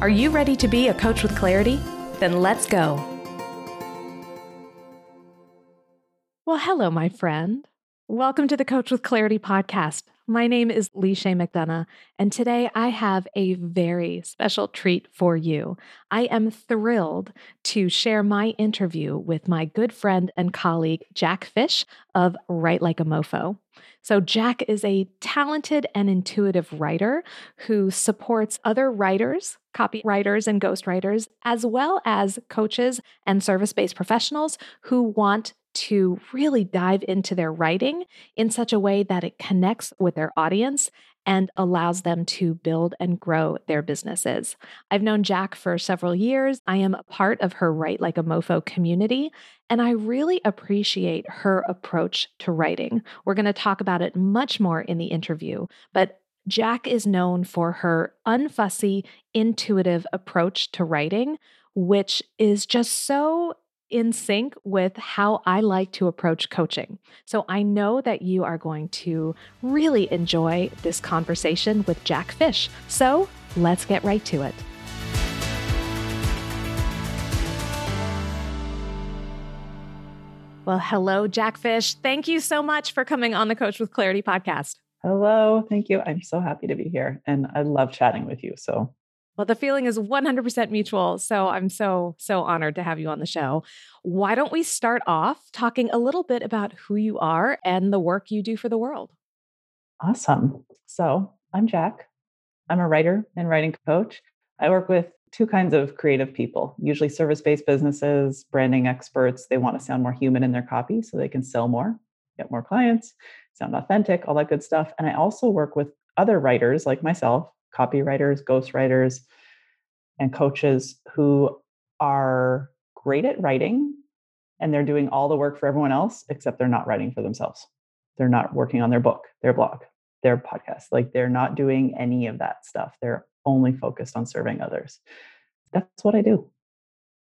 Are you ready to be a coach with clarity? Then let's go. Well, hello, my friend. Welcome to the Coach with Clarity podcast. My name is Leisha McDonough, and today I have a very special treat for you. I am thrilled to share my interview with my good friend and colleague, Jack Fish of Write Like a Mofo. So, Jack is a talented and intuitive writer who supports other writers, copywriters, and ghostwriters, as well as coaches and service based professionals who want to really dive into their writing in such a way that it connects with their audience and allows them to build and grow their businesses. I've known Jack for several years. I am a part of her Write Like a Mofo community, and I really appreciate her approach to writing. We're going to talk about it much more in the interview, but Jack is known for her unfussy, intuitive approach to writing, which is just so in sync with how I like to approach coaching. So I know that you are going to really enjoy this conversation with Jack Fish. So let's get right to it. Well, hello, Jack Fish. Thank you so much for coming on the Coach with Clarity podcast. Hello. Thank you. I'm so happy to be here and I love chatting with you. So well, the feeling is 100% mutual. So I'm so, so honored to have you on the show. Why don't we start off talking a little bit about who you are and the work you do for the world? Awesome. So I'm Jack. I'm a writer and writing coach. I work with two kinds of creative people, usually service based businesses, branding experts. They want to sound more human in their copy so they can sell more, get more clients, sound authentic, all that good stuff. And I also work with other writers like myself copywriters, ghostwriters, and coaches who are great at writing and they're doing all the work for everyone else, except they're not writing for themselves. They're not working on their book, their blog, their podcast. Like they're not doing any of that stuff. They're only focused on serving others. That's what I do.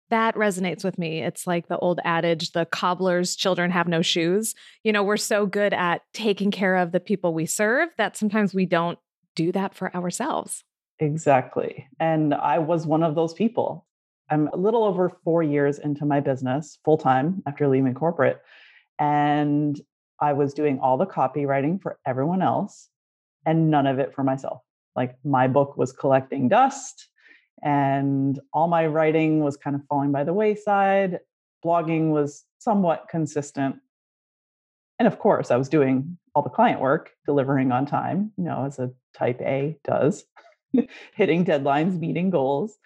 That resonates with me. It's like the old adage the cobbler's children have no shoes. You know, we're so good at taking care of the people we serve that sometimes we don't do that for ourselves. Exactly. And I was one of those people. I'm a little over four years into my business full time after leaving corporate. And I was doing all the copywriting for everyone else and none of it for myself. Like my book was collecting dust and all my writing was kind of falling by the wayside. Blogging was somewhat consistent. And of course, I was doing all the client work, delivering on time, you know, as a type A does, hitting deadlines, meeting goals.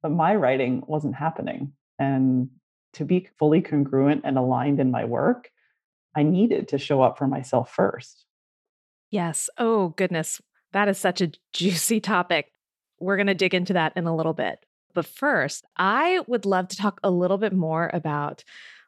But my writing wasn't happening. And to be fully congruent and aligned in my work, I needed to show up for myself first. Yes. Oh, goodness. That is such a juicy topic. We're going to dig into that in a little bit. But first, I would love to talk a little bit more about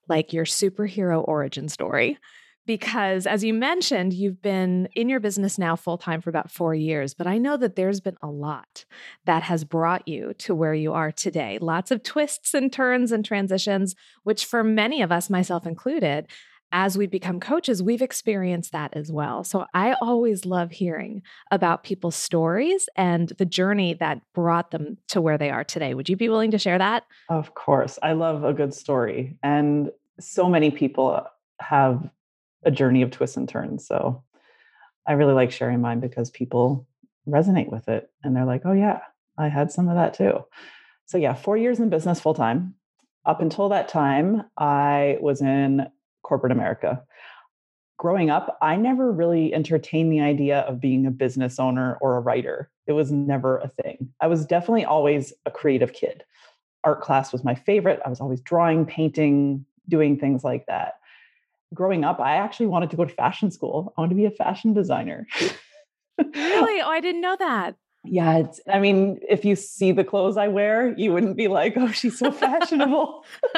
like your superhero origin story because as you mentioned, you've been in your business now full time for about four years, but I know that there's been a lot that has brought you to where you are today. Lots of twists and turns and transitions, which for many of us, myself included, as we become coaches, we've experienced that as well. So I always love hearing about people's stories and the journey that brought them to where they are today. Would you be willing to share that? Of course. I love a good story. And so many people have a journey of twists and turns. So I really like sharing mine because people resonate with it and they're like, oh, yeah, I had some of that too. So, yeah, four years in business full time. Up until that time, I was in corporate America. Growing up, I never really entertained the idea of being a business owner or a writer. It was never a thing. I was definitely always a creative kid. Art class was my favorite. I was always drawing, painting, doing things like that growing up, I actually wanted to go to fashion school. I wanted to be a fashion designer. really? Oh, I didn't know that. Yeah, it's, I mean, if you see the clothes I wear, you wouldn't be like, oh, she's so fashionable.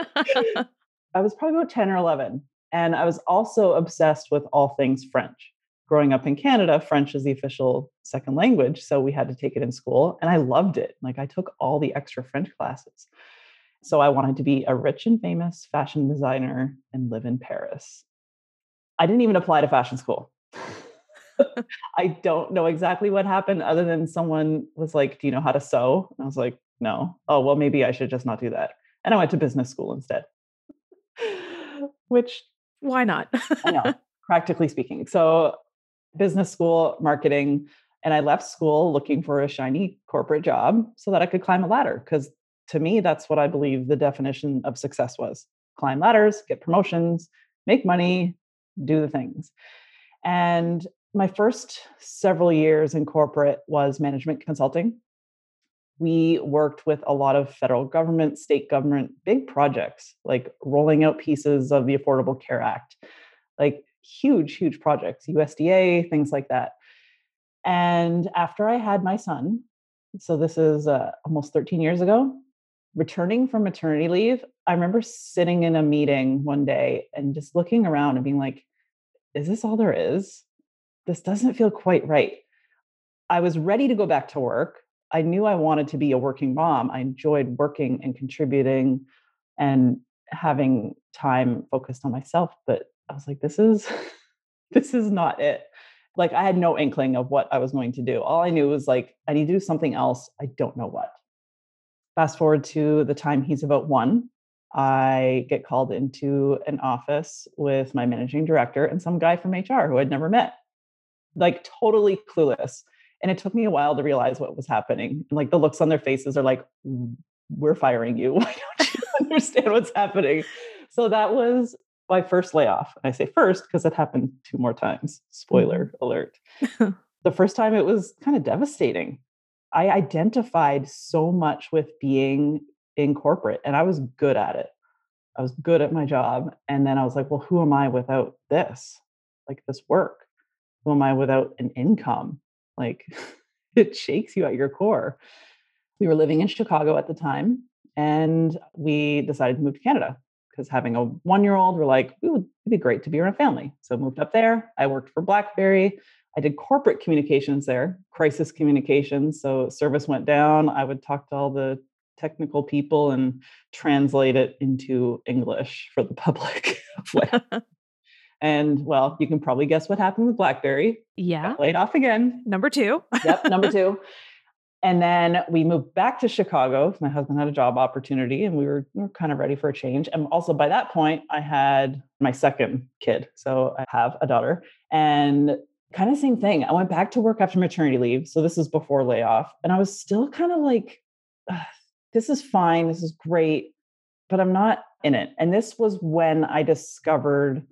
I was probably about 10 or 11. And I was also obsessed with all things French. Growing up in Canada, French is the official second language. So we had to take it in school. And I loved it. Like I took all the extra French classes. So I wanted to be a rich and famous fashion designer and live in Paris. I didn't even apply to fashion school. I don't know exactly what happened other than someone was like, Do you know how to sew? And I was like, No. Oh, well, maybe I should just not do that. And I went to business school instead, which. Why not? I know, practically speaking. So, business school, marketing, and I left school looking for a shiny corporate job so that I could climb a ladder. Because to me, that's what I believe the definition of success was climb ladders, get promotions, make money, do the things. And my first several years in corporate was management consulting. We worked with a lot of federal government, state government, big projects like rolling out pieces of the Affordable Care Act, like huge, huge projects, USDA, things like that. And after I had my son, so this is uh, almost 13 years ago, returning from maternity leave, I remember sitting in a meeting one day and just looking around and being like, is this all there is? this doesn't feel quite right. I was ready to go back to work. I knew I wanted to be a working mom. I enjoyed working and contributing and having time focused on myself, but I was like this is this is not it. Like I had no inkling of what I was going to do. All I knew was like I need to do something else. I don't know what. Fast forward to the time he's about 1, I get called into an office with my managing director and some guy from HR who I'd never met like totally clueless. And it took me a while to realize what was happening. And like the looks on their faces are like, we're firing you. Why don't you understand what's happening? So that was my first layoff. And I say first because it happened two more times. Spoiler mm-hmm. alert. the first time it was kind of devastating. I identified so much with being in corporate and I was good at it. I was good at my job. And then I was like, well, who am I without this? Like this work? who am I without an income? Like it shakes you at your core. We were living in Chicago at the time and we decided to move to Canada because having a one year old, we're like, it would be great to be around family. So moved up there. I worked for Blackberry. I did corporate communications there, crisis communications. So service went down. I would talk to all the technical people and translate it into English for the public. And well, you can probably guess what happened with BlackBerry. Yeah. Got laid off again. Number two. yep, number two. And then we moved back to Chicago. My husband had a job opportunity and we were, we were kind of ready for a change. And also by that point, I had my second kid. So I have a daughter. And kind of same thing. I went back to work after maternity leave. So this is before layoff. And I was still kind of like, this is fine. This is great. But I'm not in it. And this was when I discovered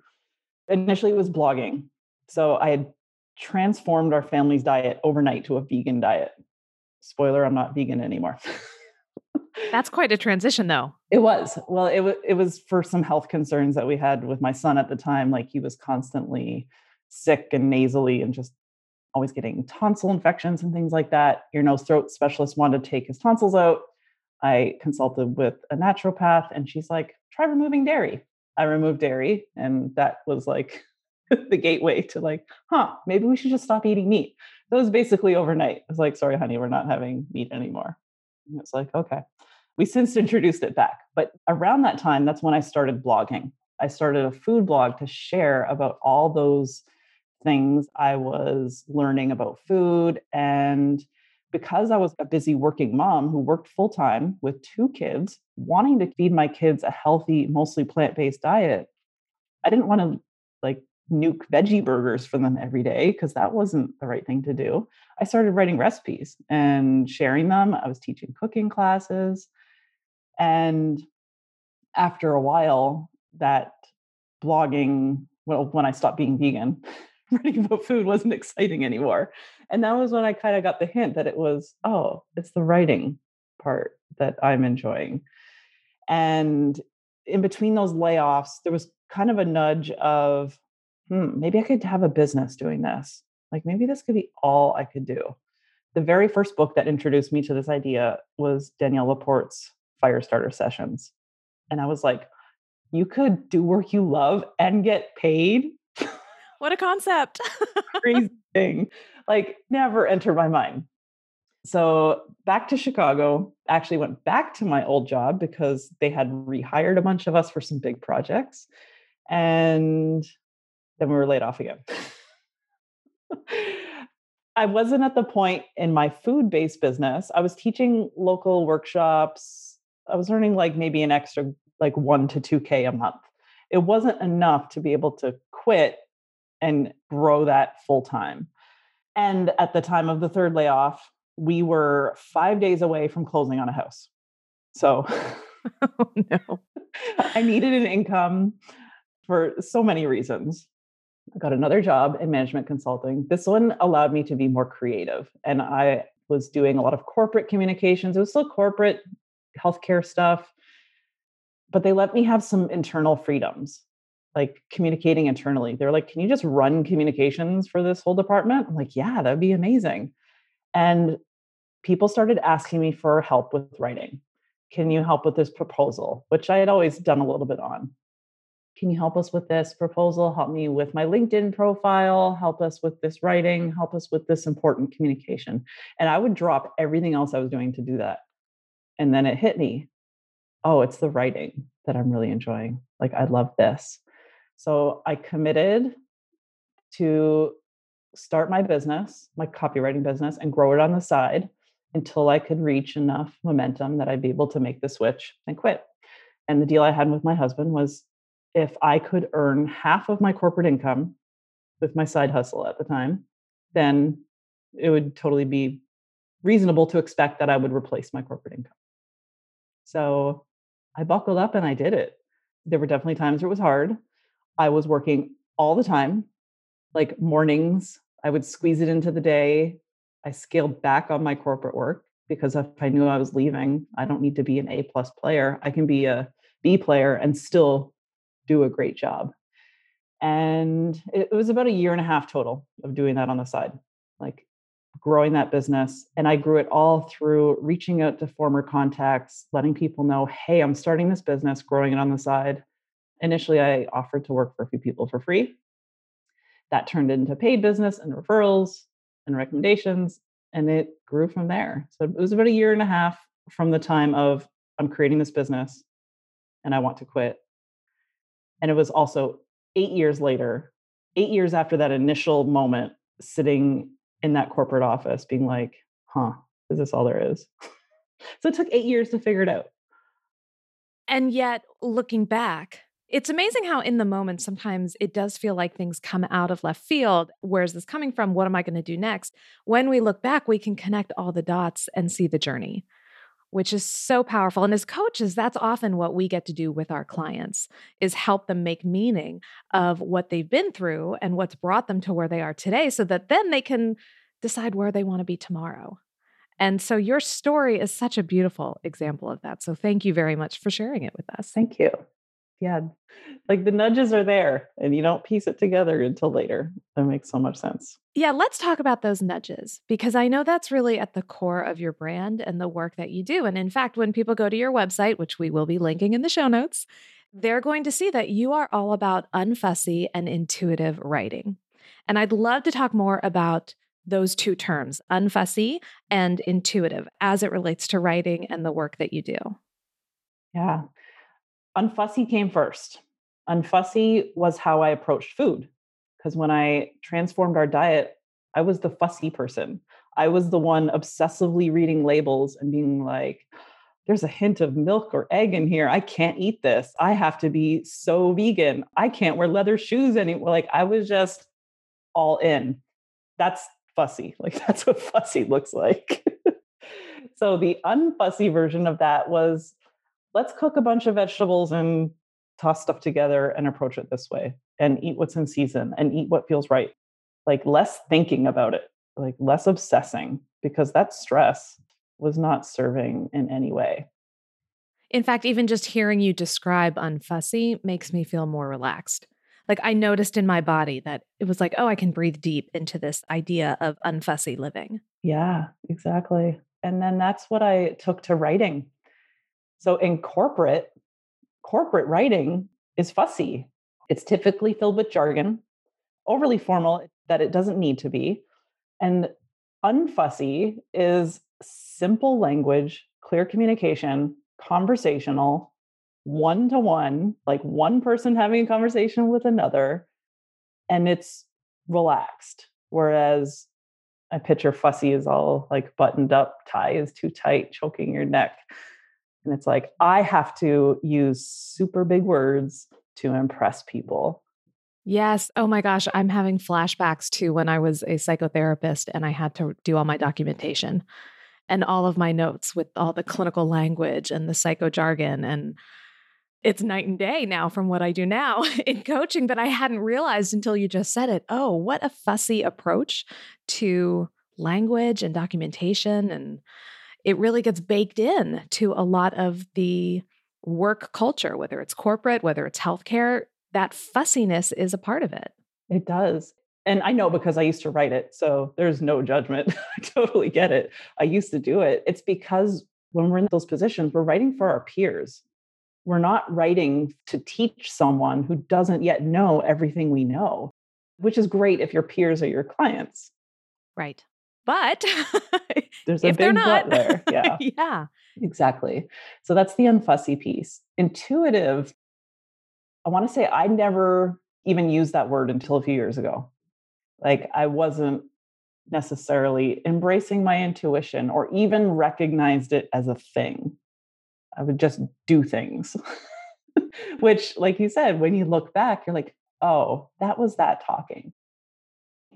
initially it was blogging. So I had transformed our family's diet overnight to a vegan diet. Spoiler, I'm not vegan anymore. That's quite a transition though. It was. Well, it was it was for some health concerns that we had with my son at the time. Like he was constantly sick and nasally and just always getting tonsil infections and things like that. Ear, nose, throat specialist wanted to take his tonsils out. I consulted with a naturopath and she's like, try removing dairy. I removed dairy, and that was like the gateway to like, huh, maybe we should just stop eating meat. That was basically overnight. I was like, sorry, honey, we're not having meat anymore. And it's like, okay. We since introduced it back. But around that time, that's when I started blogging. I started a food blog to share about all those things I was learning about food and because I was a busy working mom who worked full time with two kids, wanting to feed my kids a healthy, mostly plant based diet, I didn't want to like nuke veggie burgers for them every day because that wasn't the right thing to do. I started writing recipes and sharing them. I was teaching cooking classes. And after a while, that blogging, well, when I stopped being vegan, writing about food wasn't exciting anymore. And that was when I kind of got the hint that it was, oh, it's the writing part that I'm enjoying. And in between those layoffs, there was kind of a nudge of, hmm, maybe I could have a business doing this. Like maybe this could be all I could do. the very first book that introduced me to this idea was Danielle LaPorte's Firestarter Sessions. And I was like, you could do work you love and get paid. What a concept. Crazy thing. Like, never entered my mind. So, back to Chicago, actually went back to my old job because they had rehired a bunch of us for some big projects. And then we were laid off again. I wasn't at the point in my food based business. I was teaching local workshops. I was earning like maybe an extra like one to 2K a month. It wasn't enough to be able to quit and grow that full time. And at the time of the third layoff, we were five days away from closing on a house. So, oh, no. I needed an income for so many reasons. I got another job in management consulting. This one allowed me to be more creative. And I was doing a lot of corporate communications. It was still corporate healthcare stuff, but they let me have some internal freedoms, like communicating internally. They're like, can you just run communications for this whole department? I'm like, yeah, that'd be amazing. And people started asking me for help with writing. Can you help with this proposal? Which I had always done a little bit on can you help us with this proposal? Help me with my LinkedIn profile, help us with this writing, help us with this important communication. And I would drop everything else I was doing to do that. And then it hit me oh, it's the writing that I'm really enjoying. Like, I love this. So I committed to start my business, my copywriting business, and grow it on the side until I could reach enough momentum that I'd be able to make the switch and quit. And the deal I had with my husband was if I could earn half of my corporate income with my side hustle at the time, then it would totally be reasonable to expect that I would replace my corporate income. So I buckled up and I did it. There were definitely times where it was hard. I was working all the time, like mornings. I would squeeze it into the day. I scaled back on my corporate work because if I knew I was leaving, I don't need to be an A plus player. I can be a B player and still do a great job. And it, was about a year and a half total of doing that on the side, like growing that business. And I grew it all through reaching out to former contacts, letting people know, hey, I'm starting this business, growing it on the side. Initially, I offered to work for a few people for free. That turned into paid business and referrals and recommendations, and it grew from there. So it was about a year and a half from the time of I'm creating this business and I want to quit and it was also eight years later, eight years after that initial moment, sitting in that corporate office being like, huh, is this all there is? so it took eight years to figure it out. And yet, looking back, it's amazing how in the moment sometimes it does feel like things come out of left field. Where's this coming from? What am I going to do next? When we look back, we can connect all the dots and see the journey which is so powerful and as coaches that's often what we get to do with our clients is help them make meaning of what they've been through and what's brought them to where they are today so that then they can decide where they want to be tomorrow and so your story is such a beautiful example of that so thank you very much for sharing it with us thank you yeah like the nudges are there and you don't piece it together until later. That makes so much sense. Yeah let's talk about those nudges because i know that's really at the core of your brand and the work that you do and in fact when people go to your website which we will be linking in the show notes they're going to see that you are all about unfussy and intuitive writing and i'd love to talk more about those two terms unfussy and intuitive as it relates to writing and the work that you do. Yeah Unfussy came first. Unfussy was how I approached food. Because when I transformed our diet, I was the fussy person. I was the one obsessively reading labels and being like, there's a hint of milk or egg in here. I can't eat this. I have to be so vegan. I can't wear leather shoes anymore. Like I was just all in. That's fussy. Like that's what fussy looks like. so the unfussy version of that was let's cook a bunch of vegetables and toss stuff together and approach it this way and eat what's in season and eat what feels right. Like less thinking about it, like less obsessing, because that stress was not serving in any way. In fact, even just hearing you describe unfussy makes me feel more relaxed. Like I noticed in my body that it was like, oh, I can breathe deep into this idea of unfussy living. Yeah, exactly. And then that's what I took to writing. So in corporate, corporate writing is fussy. It's typically filled with jargon, overly formal that it doesn't need to be. And unfussy is simple language, clear communication, conversational, one to one, like one person having a conversation with another, and it's relaxed. Whereas I picture fussy is all like buttoned up, tie is too tight, choking your neck. And it's like, I have to use super big words to impress people. Yes. Oh my gosh. I'm having flashbacks to when I was a psychotherapist and I had to do all my documentation and all of my notes with all the clinical language and the psycho jargon. And it's night and day now from what I do now in coaching, but I hadn't realized until you just said it. Oh, what a fussy approach to language and documentation. And it really gets baked in to a lot of the work culture, whether it's corporate, whether it's healthcare. That fussiness is a part of it. It does. And I know because I used to write it. So there's no judgment. I totally get it. I used to do it. It's because when we're in those positions, we're writing for our peers. We're not writing to teach someone who doesn't yet know everything we know, which is great if your peers are your clients. Right. But there's a if big not, but there. Yeah. yeah. Exactly. So that's the unfussy piece. Intuitive, I want to say I never even used that word until a few years ago. Like I wasn't necessarily embracing my intuition or even recognized it as a thing. I would just do things, which, like you said, when you look back, you're like, oh, that was that talking.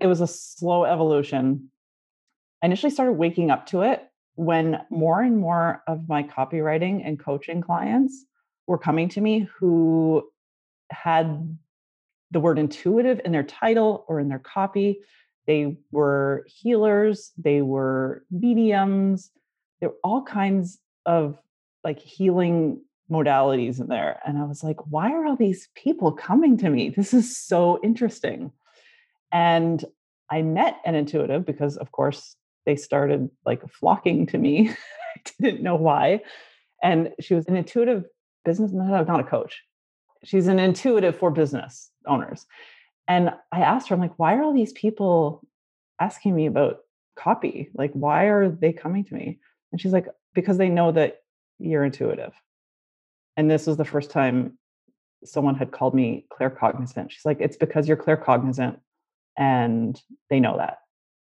It was a slow evolution. I initially started waking up to it when more and more of my copywriting and coaching clients were coming to me who had the word intuitive in their title or in their copy. They were healers, they were mediums, there were all kinds of like healing modalities in there. And I was like, why are all these people coming to me? This is so interesting. And I met an intuitive because, of course, they started like flocking to me. I didn't know why. And she was an intuitive business, no, not a coach. She's an intuitive for business owners. And I asked her, I'm like, why are all these people asking me about copy? Like, why are they coming to me? And she's like, because they know that you're intuitive. And this was the first time someone had called me claircognizant. She's like, it's because you're claircognizant and they know that.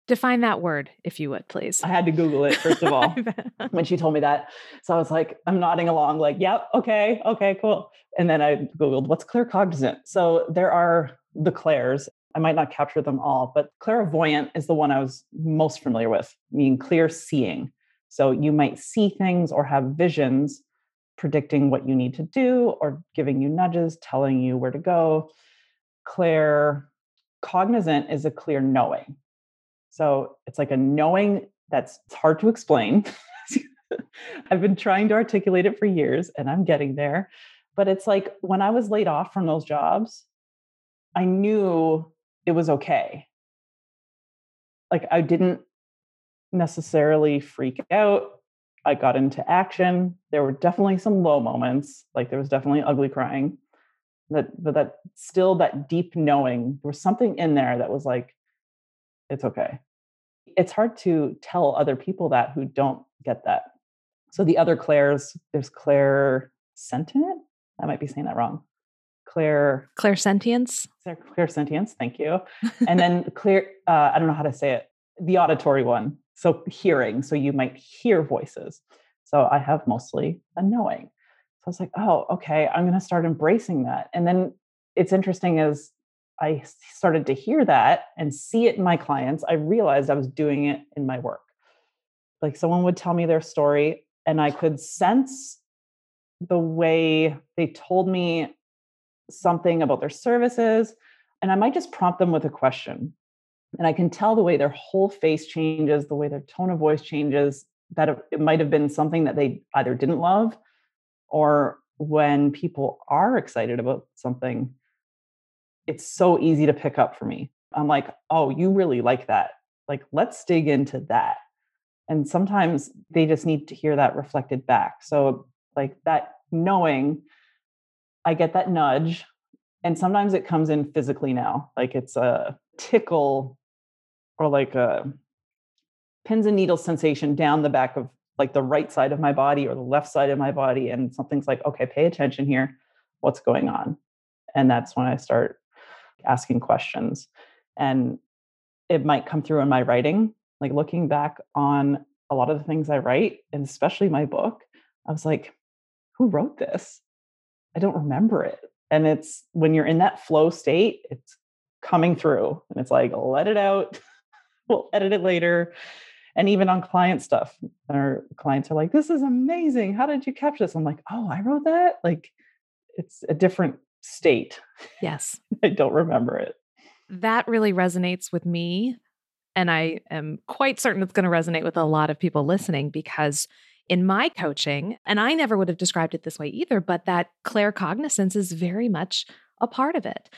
Define that word, if you would, please. I had to Google it, first of all, when she told me that. So I was like, I'm nodding along, like, yep, okay, okay, cool. And then I Googled, what's claircognizant? So there are the clairs. I might not capture them all, but clairvoyant is the one I was most familiar with, meaning clear seeing. So you might see things or have visions predicting what you need to do or giving you nudges, telling you where to go. Clair cognizant is a clear knowing. So it's like a knowing that's hard to explain. I've been trying to articulate it for years and I'm getting there. But it's like when I was laid off from those jobs, I knew it was okay. Like I didn't necessarily freak out. I got into action. There were definitely some low moments, like there was definitely ugly crying. That but that still that deep knowing, there was something in there that was like, it's okay. It's hard to tell other people that who don't get that. So the other Clairs, there's Claire Sentient. I might be saying that wrong. Claire clairsentience. Clairsentience, thank you. And then Claire, uh, I don't know how to say it. The auditory one. So hearing. So you might hear voices. So I have mostly a knowing. So I was like, oh, okay, I'm going to start embracing that. And then it's interesting as I started to hear that and see it in my clients, I realized I was doing it in my work. Like someone would tell me their story, and I could sense the way they told me something about their services. And I might just prompt them with a question. And I can tell the way their whole face changes, the way their tone of voice changes, that it might have been something that they either didn't love or when people are excited about something, it's so easy to pick up for me. I'm like, oh, you really like that. Like, let's dig into that. And sometimes they just need to hear that reflected back. So, like that knowing, I get that nudge. And sometimes it comes in physically now, like it's a tickle or like a pins and needles sensation down the back of like the right side of my body or the left side of my body. And something's like, okay, pay attention here. What's going on? And that's when I start asking questions. And it might come through in my writing. Like looking back on a lot of the things I write, and especially my book, I was like, who wrote this? I don't remember it. And it's when you're in that flow state, it's coming through and it's like, let it out. we'll edit it later. And even on client stuff, our clients are like, this is amazing. How did you capture this? I'm like, oh, I wrote that. Like it's a different state. Yes. I don't remember it. That really resonates with me. And I am quite certain it's going to resonate with a lot of people listening because in my coaching, and I never would have described it this way either, but that claircognizance is very much a part of it.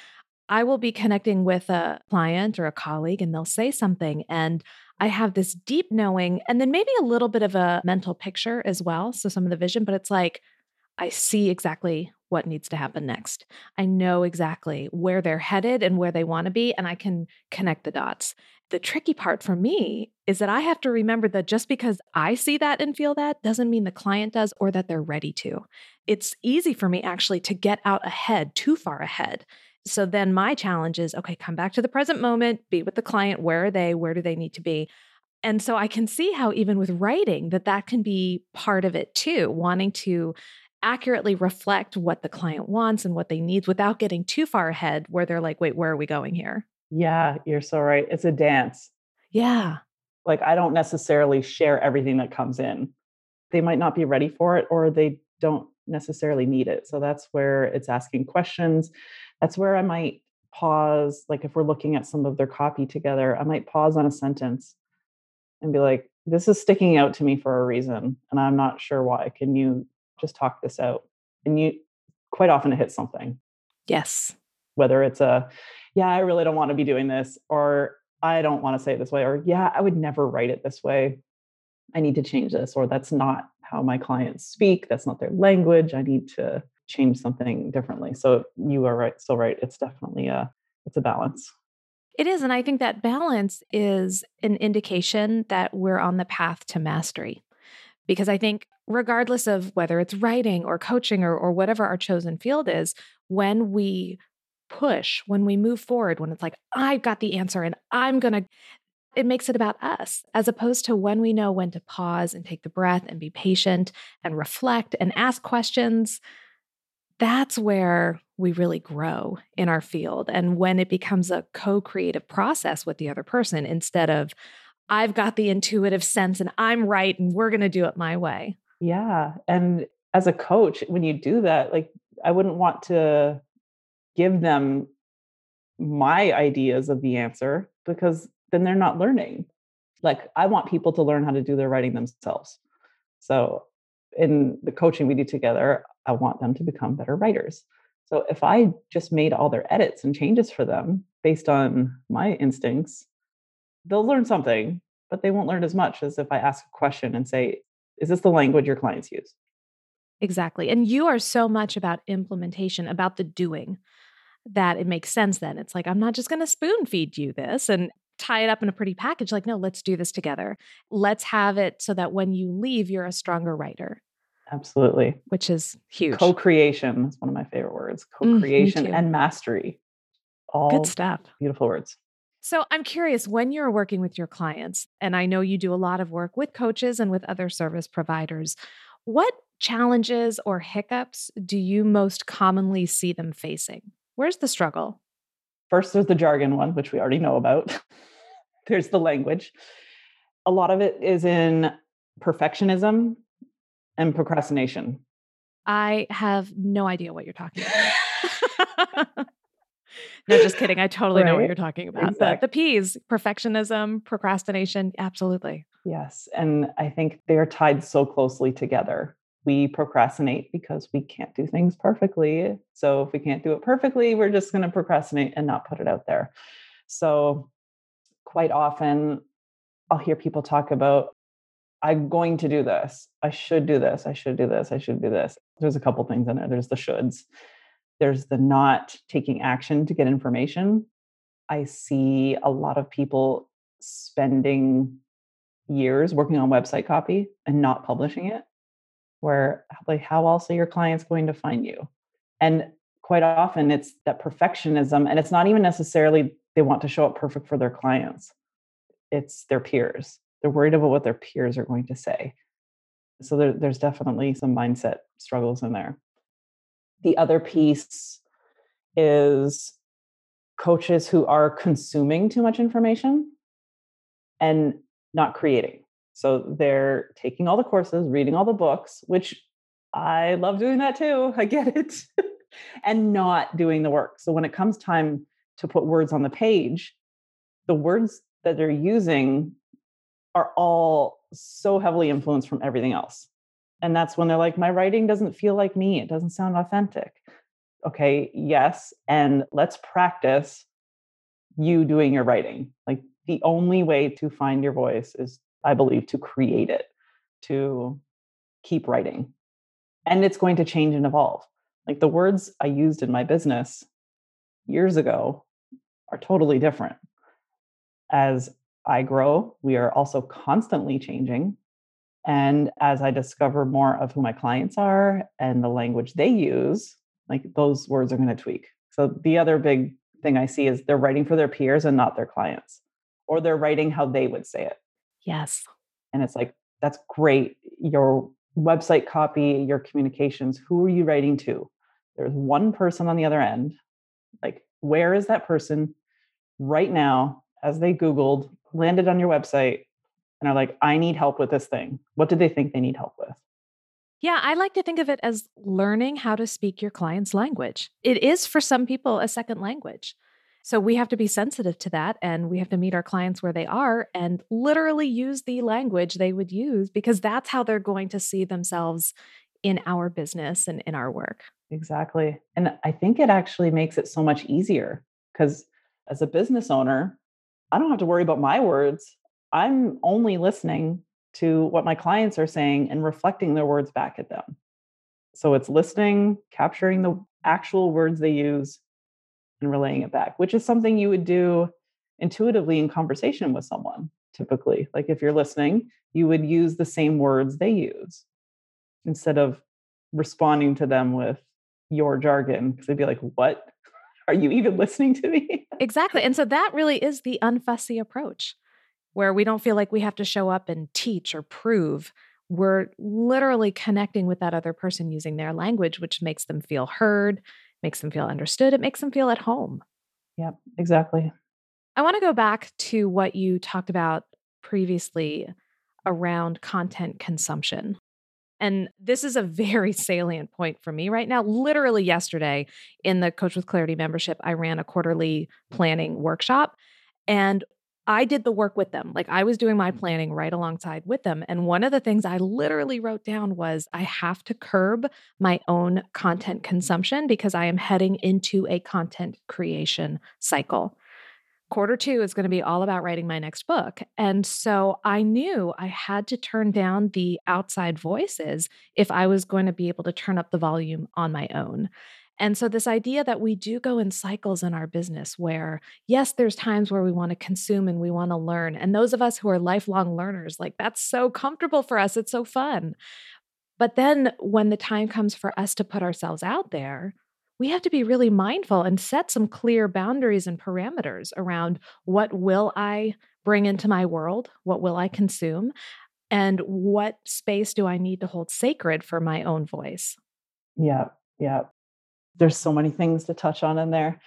I will be connecting with a client or a colleague, and they'll say something, and I have this deep knowing, and then maybe a little bit of a mental picture as well. So, some of the vision, but it's like, I see exactly what needs to happen next. I know exactly where they're headed and where they want to be, and I can connect the dots. The tricky part for me is that I have to remember that just because I see that and feel that doesn't mean the client does or that they're ready to. It's easy for me actually to get out ahead, too far ahead. So then my challenge is okay, come back to the present moment, be with the client. Where are they? Where do they need to be? And so I can see how even with writing that that can be part of it too, wanting to accurately reflect what the client wants and what they need without getting too far ahead where they're like, wait, where are we going here? Yeah, you're so right. It's a dance. Yeah. Like I don't necessarily share everything that comes in. They might not be ready for it or they don't necessarily need it. So that's where it's asking questions. That's where I might pause. Like if we're looking at some of their copy together, I might pause on a sentence and be like, this is sticking out to me for a reason. And I'm not sure why. Can you just talk this out and you quite often it hits something. Yes. Whether it's a yeah i really don't want to be doing this or i don't want to say it this way or yeah i would never write it this way. I need to change this or that's not how my clients speak. That's not their language. I need to change something differently. So you are right so right. It's definitely a it's a balance. It is and i think that balance is an indication that we're on the path to mastery because i think regardless of whether it's writing or coaching or, or whatever our chosen field is, when we push, when we move forward, when it's like, I've got the answer and I'm going to, it makes it about us, as opposed to when we know when to pause and take the breath and be patient and reflect and ask questions. That's where we really grow in our field. And when it becomes a co creative process with the other person instead of, I've got the intuitive sense and I'm right and we're going to do it my way. Yeah. And as a coach, when you do that, like I wouldn't want to give them my ideas of the answer because then they're not learning. Like I want people to learn how to do their writing themselves. So in the coaching we do together, I want them to become better writers. So if I just made all their edits and changes for them based on my instincts, they'll learn something, but they won't learn as much as if I ask a question and say, is this the language your clients use? Exactly. And you are so much about implementation, about the doing, that it makes sense then. It's like, I'm not just going to spoon feed you this and tie it up in a pretty package. Like, no, let's do this together. Let's have it so that when you leave, you're a stronger writer. Absolutely. Which is huge. Co creation is one of my favorite words co creation mm, and mastery. All good stuff. Beautiful words. So I'm curious when you're working with your clients, and I know you do a lot of work with coaches and with other service providers, what challenges or hiccups do you most commonly see them facing? Where's the struggle? First, there's the jargon one, which we already know about. there's the language. A lot of it is in perfectionism and procrastination. I have no idea what you're talking about. no, just kidding. I totally right? know what you're talking about. Exactly. The, the P's, perfectionism, procrastination, absolutely. Yes. And I think they're tied so closely together. we procrastinate because we can't do things perfectly. So if we can't do it perfectly, we're just going to procrastinate and not put it out there. So quite often I'll hear people talk about I'm going to do this. I should do this. I should do this. I should do this. There's a couple things in there. There's the shoulds. There's the not taking action to get information. I see a lot of people spending years working on website copy and not publishing it where like how else are your clients going to find you? And quite often it's that perfectionism and it's not even necessarily they want to show up perfect for their clients. It's their peers. They're worried about what their peers are going to say. So there, there's definitely some mindset struggles in there the other piece is coaches who are consuming too much information and not creating. So they're taking all the courses, reading all the books, which I love doing that too. I get it. and not doing the work. So when it comes time to put words on the page, the words that they're using are all so heavily influenced from everything else. And that's when they're like, my writing doesn't feel like me. It doesn't sound authentic. Okay, yes. And let's practice you doing your writing. Like the only way to find your voice is, I believe, to create it, to keep writing. And it's going to change and evolve. Like the words I used in my business years ago are totally different. As I grow, we are also constantly changing. And as I discover more of who my clients are and the language they use, like those words are going to tweak. So the other big thing I see is they're writing for their peers and not their clients or they're writing how they would say it. Yes. And it's like, that's great. Your website copy, your communications, who are you writing to? There's one person on the other end. Like, where is that person right now as they Googled, landed on your website, and are like, I need help with this thing? What do they think they need help with? Yeah, I like to think of it as learning how to speak your client's language. It is for some people a second language. So we have to be sensitive to that and we have to meet our clients where they are and literally use the language they would use because that's how they're going to see themselves in our business and in our work. Exactly. And I think it actually makes it so much easier because as a business owner, I don't have to worry about my words. I'm only listening to what my clients are saying and reflecting their words back at them. So it's listening, capturing the actual words they use, and relaying it back, which is something you would do intuitively in conversation with someone, typically. Like if you're listening, you would use the same words they use instead of responding to them with your jargon because they'd be like, What? Are you even listening to me? exactly. And so that really is the unfussy approach where we don't feel like we have to show up and teach or prove. We're literally connecting with that other person using their language, which makes them feel heard, makes them feel understood, it makes them feel at home. Yep, exactly. I want to go back to what you talked about previously around content consumption. And this is a very salient point for me right now. Literally, yesterday in the Coach with Clarity membership, I ran a quarterly planning workshop. And I did the work with them. Like I was doing my mm. planning right alongside with them. And one of the things I literally wrote down was I have to curb my own content consumption because I am heading into a content creation cycle. Quarter two is going to be all about writing my next book. And so I knew I had to turn down the outside voices if I was going to be able to turn up the volume on my own. And so, this idea that we do go in cycles in our business where, yes, there's times where we want to consume and we want to learn. And those of us who are lifelong learners, like that's so comfortable for us. It's so fun. But then, when the time comes for us to put ourselves out there, we have to be really mindful and set some clear boundaries and parameters around what will I bring into my world? What will I consume? And what space do I need to hold sacred for my own voice? Yeah, yeah there's so many things to touch on in there.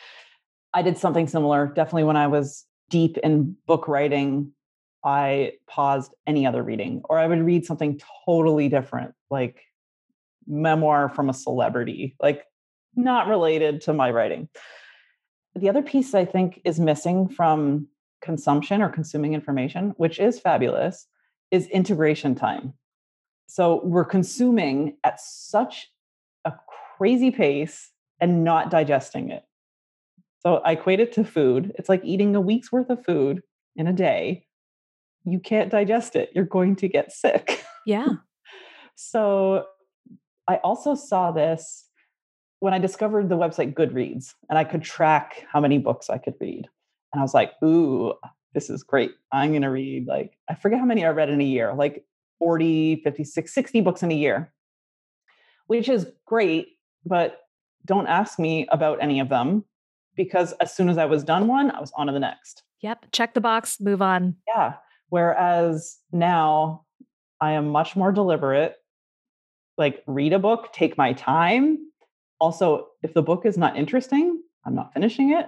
I did something similar. Definitely when I was deep in book writing, I paused any other reading, or I would read something totally different, like memoir from a celebrity, like not related to my writing. The other piece I think is missing from consumption or consuming information, which is fabulous, is integration time. So we're consuming at such a crazy pace and not digesting it. So I equate it to food. It's like eating a week's worth of food in a day. You can't digest it. You're going to get sick. Yeah. so I also saw this when I discovered the website Goodreads and I could track how many books I could read. And I was like, ooh, this is great. I'm going to read like, I forget how many I read in a year, like 40, 56, 60 books in a year, which is great. But don't ask me about any of them because as soon as I was done one, I was on to the next. Yep. Check the box, move on. Yeah. Whereas now I am much more deliberate. Like, read a book, take my time. Also, if the book is not interesting, I'm not finishing it.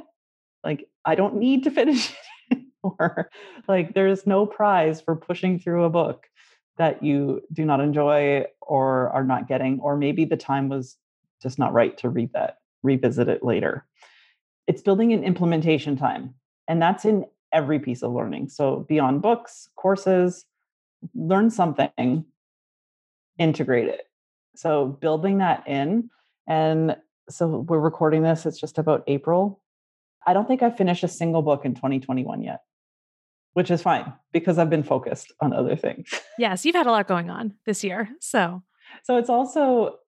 Like, I don't need to finish it anymore. Like, there's no prize for pushing through a book that you do not enjoy or are not getting, or maybe the time was just not right to read that, revisit it later. It's building an implementation time, and that's in every piece of learning. So, beyond books, courses, learn something, integrate it. So, building that in. And so, we're recording this, it's just about April. I don't think I finished a single book in 2021 yet, which is fine because I've been focused on other things. Yes, you've had a lot going on this year. So, so it's also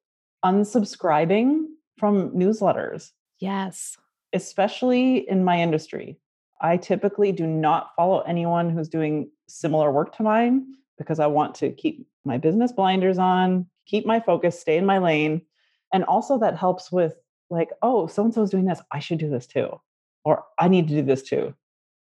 unsubscribing from newsletters. Yes. Especially in my industry. I typically do not follow anyone who's doing similar work to mine because I want to keep my business blinders on, keep my focus, stay in my lane. And also, that helps with like, oh, so and so is doing this. I should do this too. Or I need to do this too.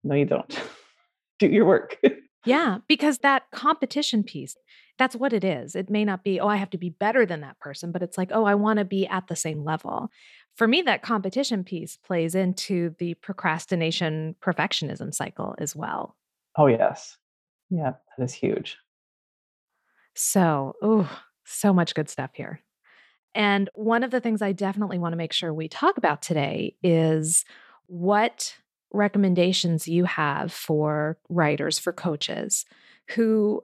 No, you don't. do your work. yeah, because that competition piece, that's what it is. It may not be, oh, I have to be better than that person, but it's like, oh, I want to be at the same level. For me, that competition piece plays into the procrastination perfectionism cycle as well. Oh, yes. Yeah, that is huge. So, oh, so much good stuff here. And one of the things I definitely want to make sure we talk about today is what recommendations you have for writers, for coaches who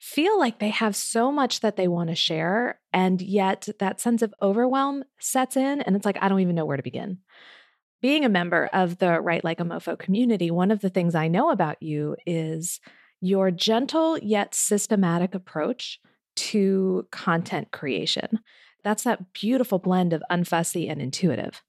feel like they have so much that they want to share. And yet that sense of overwhelm sets in. And it's like, I don't even know where to begin. Being a member of the Write Like a Mofo community, one of the things I know about you is your gentle yet systematic approach to content creation. That's that beautiful blend of unfussy and intuitive.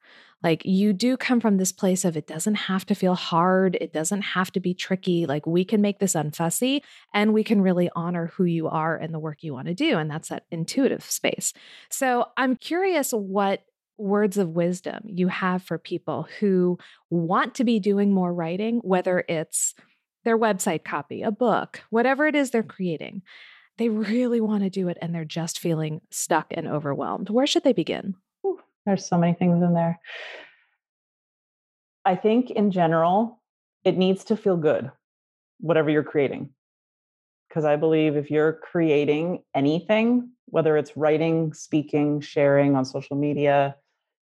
Like you do come from this place of it doesn't have to feel hard, it doesn't have to be tricky. Like we can make this unfussy and we can really honor who you are and the work you want to do. And that's that intuitive space. So I'm curious what words of wisdom you have for people who want to be doing more writing, whether it's their website copy, a book, whatever it is they're creating. They really want to do it and they're just feeling stuck and overwhelmed. Where should they begin? There's so many things in there. I think in general, it needs to feel good, whatever you're creating. Because I believe if you're creating anything, whether it's writing, speaking, sharing on social media,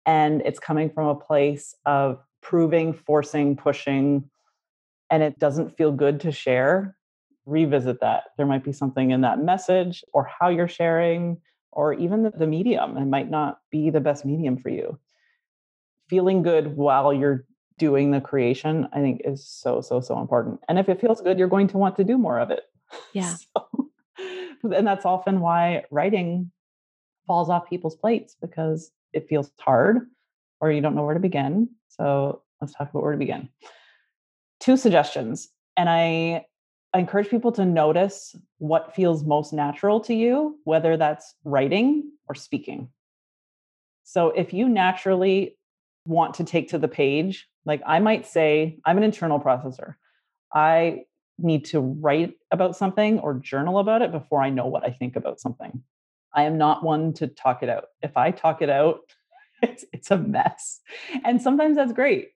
and it's coming from a place of proving, forcing, pushing, and it doesn't feel good to share, revisit that. There might be something in that message or how you're sharing or even the, the medium. It might not be the best medium for you. Feeling good while you're doing the creation, I think is so, so, so important. And if it feels good, you're going to want to do more of it. Yeah. so, and that's often why writing falls off people's plates because it feels hard or you don't know where to begin. So let's talk about where to begin. Two suggestions. And I I encourage people to notice what feels most natural to you, whether that's writing or speaking. So if you naturally want to take to the page, like I might say, I'm an internal processor. I need to write about something or journal about it before I know what I think about something. I am not one to talk it out. If I talk it out, it's, it's a mess. And sometimes that's great.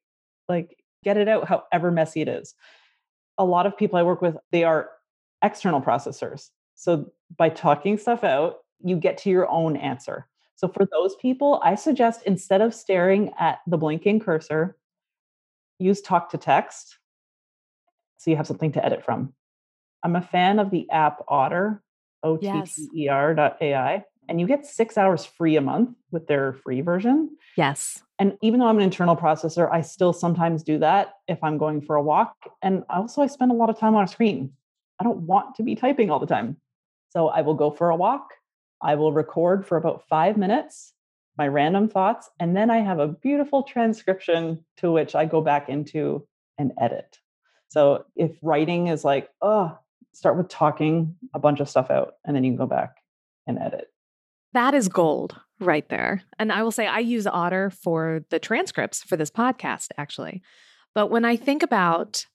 Like, get it out however messy it is a lot of people I work with, they are external processors. So by talking stuff out, you get to your own answer. So for those people, I suggest instead of staring at the blinking cursor, use talk to text so you have something to edit from. I'm a fan of the app Otter, O T T E R dot AI. And you get six hours free a month with their free version. Yes. And even though I'm an internal processor, I still sometimes do that if I'm going for a walk. And also, I spend a lot of time on a screen. I don't want to be typing all the time. So I will go for a walk. I will record for about five minutes my random thoughts. And then I have a beautiful transcription to which I go back into and edit. So if writing is like, oh, start with talking a bunch of stuff out and then you can go back and edit. That is gold right there. And I will say I use Otter for the transcripts for this podcast, actually. But when I think about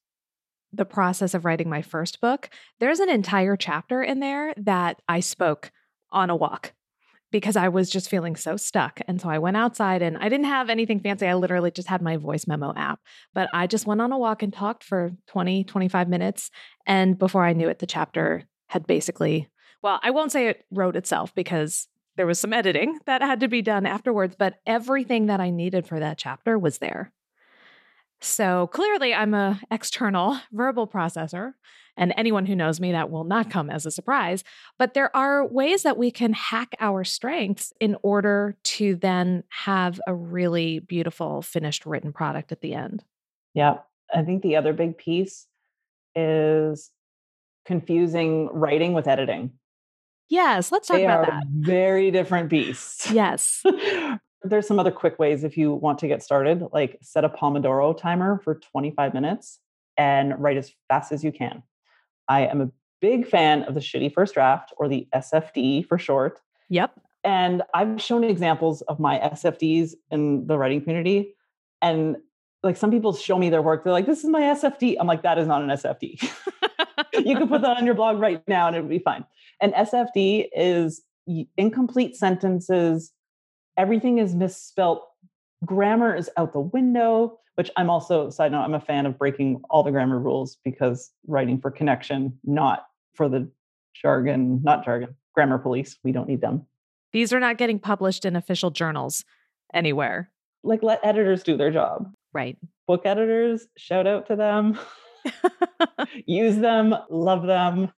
the process of writing my first book, there's an entire chapter in there that I spoke on a walk because I was just feeling so stuck. And so I went outside and I didn't have anything fancy. I literally just had my voice memo app, but I just went on a walk and talked for 20, 25 minutes. And before I knew it, the chapter had basically, well, I won't say it wrote itself because there was some editing that had to be done afterwards, but everything that I needed for that chapter was there. So clearly, I'm a external verbal processor, and anyone who knows me, that will not come as a surprise. But there are ways that we can hack our strengths in order to then have a really beautiful finished written product at the end. Yeah. I think the other big piece is confusing writing with editing. Yes, let's talk they about are that. Very different beasts. Yes. There's some other quick ways if you want to get started, like set a Pomodoro timer for 25 minutes and write as fast as you can. I am a big fan of the shitty first draft or the SFD for short. Yep. And I've shown examples of my SFDs in the writing community. And like some people show me their work, they're like, this is my SFD. I'm like, that is not an SFD. you can put that on your blog right now and it would be fine. And SFD is incomplete sentences, everything is misspelt, grammar is out the window, which I'm also, side note, I'm a fan of breaking all the grammar rules because writing for connection, not for the jargon, not jargon, grammar police. We don't need them. These are not getting published in official journals anywhere. Like, let editors do their job. Right. Book editors, shout out to them. Use them, love them.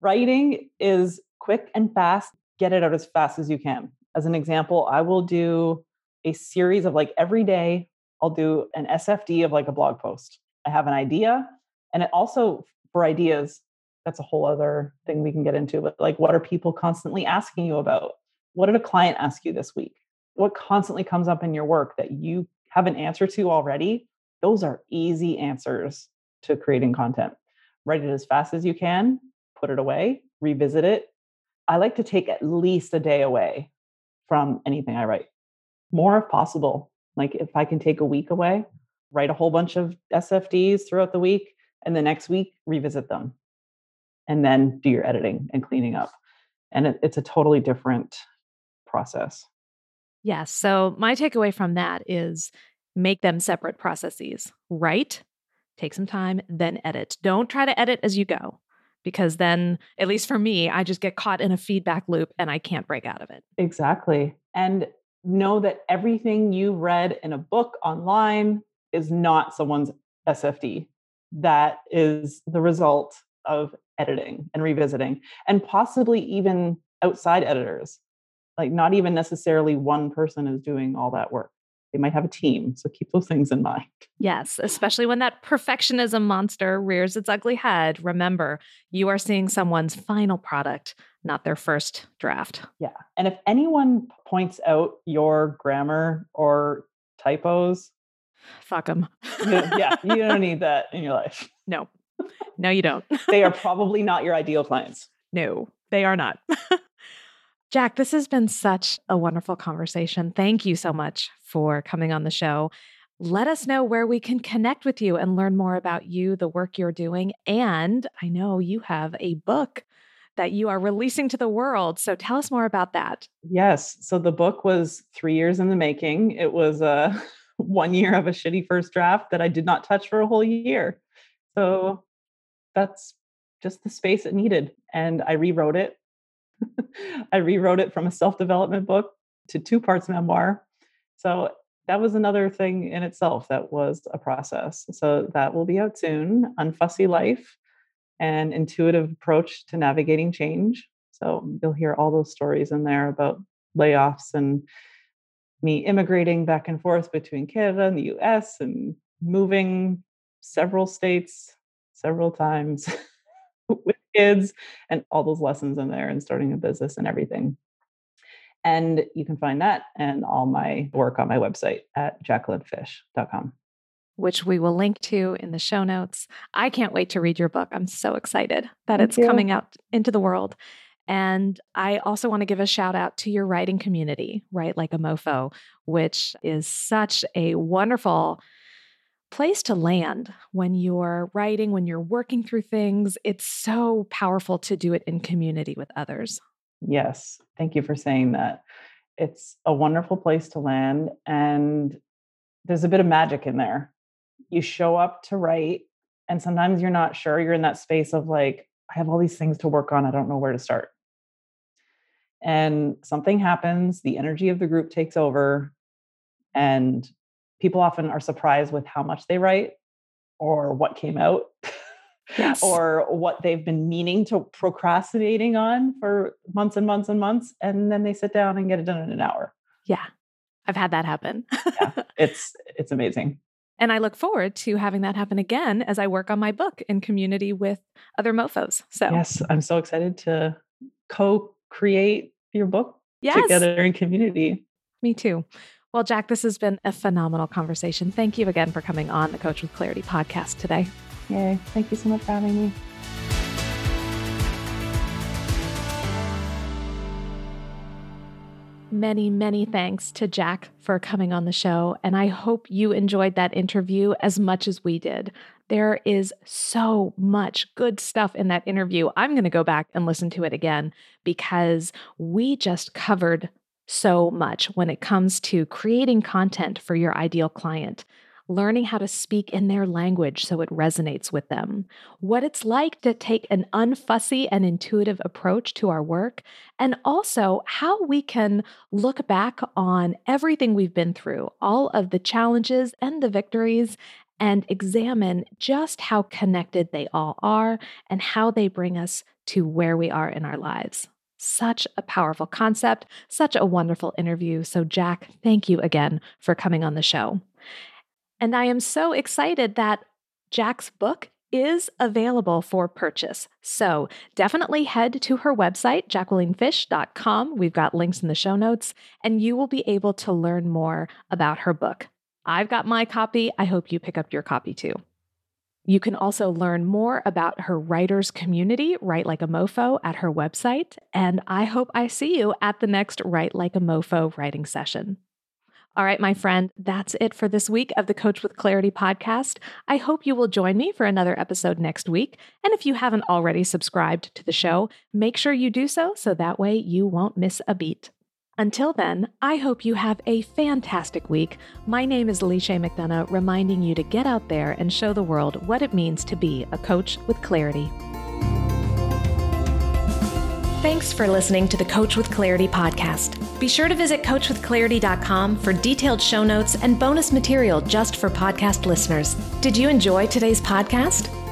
Writing is quick and fast. Get it out as fast as you can. As an example, I will do a series of like every day I'll do an SFD of like a blog post. I have an idea. And it also, for ideas, that's a whole other thing we can get into. But like, what are people constantly asking you about? What did a client ask you this week? What constantly comes up in your work that you have an answer to already? Those are easy answers to creating content. Write it as fast as you can, put it away, revisit it. I like to take at least a day away from anything I write, more if possible. Like if I can take a week away, write a whole bunch of SFDs throughout the week, and the next week revisit them, and then do your editing and cleaning up. And it, it's a totally different process. Yes. So my takeaway from that is make them separate processes. Write, take some time, then edit. Don't try to edit as you go because then, at least for me, I just get caught in a feedback loop and I can't break out of it. Exactly. And know that everything you read in a book online is not someone's SFD. That is the result of editing and revisiting, and possibly even outside editors. Like, not even necessarily one person is doing all that work. They might have a team. So keep those things in mind. Yes, especially when that perfectionism monster rears its ugly head. Remember, you are seeing someone's final product, not their first draft. Yeah. And if anyone points out your grammar or typos, fuck them. yeah, you don't need that in your life. No, no, you don't. they are probably not your ideal clients. No, they are not. Jack, this has been such a wonderful conversation. Thank you so much for coming on the show. Let us know where we can connect with you and learn more about you, the work you're doing. And I know you have a book that you are releasing to the world. So tell us more about that. Yes. So the book was three years in the making. It was uh, one year of a shitty first draft that I did not touch for a whole year. So that's just the space it needed. And I rewrote it I rewrote it from a self development book to two parts memoir. So that was another thing in itself that was a process. So that will be out soon Unfussy Life, an intuitive approach to navigating change. So you'll hear all those stories in there about layoffs and me immigrating back and forth between Canada and the US and moving several states several times kids and all those lessons in there and starting a business and everything. And you can find that and all my work on my website at jacquelinefish.com. Which we will link to in the show notes. I can't wait to read your book. I'm so excited that Thank it's you. coming out into the world. And I also want to give a shout out to your writing community, Write Like a Mofo, which is such a wonderful place to land when you're writing, when you're working through things. It's so powerful to do it in community with others. Yes. Thank you for saying that. It's a wonderful place to land. And there's a bit of magic in there. You show up to write, and sometimes you're not sure. You're in that space of like, I have all these things to work on. I don't know where to start. And something happens, the energy of the group takes over, and people often are surprised with how much they write or what came out. Yes. or what they've been meaning to procrastinating on for months and months and months and then they sit down and get it done in an hour Yeah, I've had that happen. yeah it's it's amazing and I look forward to having that happen again as I work on my book in community with other mofos. So, yes i'm so excited to co-create your book yes, together in community me too. Well, Jack, this has been a phenomenal conversation. Thank you again for coming on the Coach with Clarity podcast today. yay thank you so much for having me Many, many thanks to Jack for coming on the show. And I hope you enjoyed that interview as much as we did. There is so much good stuff in that interview. I'm going to go back and listen to it again because we just covered so much when it comes to creating content for your ideal client learning how to speak in their language so it resonates with them, what it's like to take an unfussy and intuitive approach to our work, and also how we can look back on everything we've been through, all of the challenges and the victories, and examine just how connected they all are and how they bring us to where we are in our lives. Such a powerful concept, such a wonderful interview. So, Jack, thank you again for coming on the show. And I am so excited that Jack's book is available for purchase. So definitely head to her website, jacquelinefish.com. We've got links in the show notes, and you will be able to learn more about her book. I've got my copy. I hope you pick up your copy too. You can also learn more about her writers community, Write Like a Mofo, at her website. And I hope I see you at the next Write Like a Mofo writing session. All right, my friend, that's it for this week of the Coach with Clarity podcast. I hope you will join me for another episode next week. And if you haven't already subscribed to the show, make sure you do so so that way you won't miss a beat. Until then, I hope you have a fantastic week. My name is Leisha McDonough, reminding you to get out there and show the world what it means to be a coach with clarity. Thanks for listening to the Coach with Clarity podcast. Be sure to visit coachwithclarity.com for detailed show notes and bonus material just for podcast listeners. Did you enjoy today's podcast?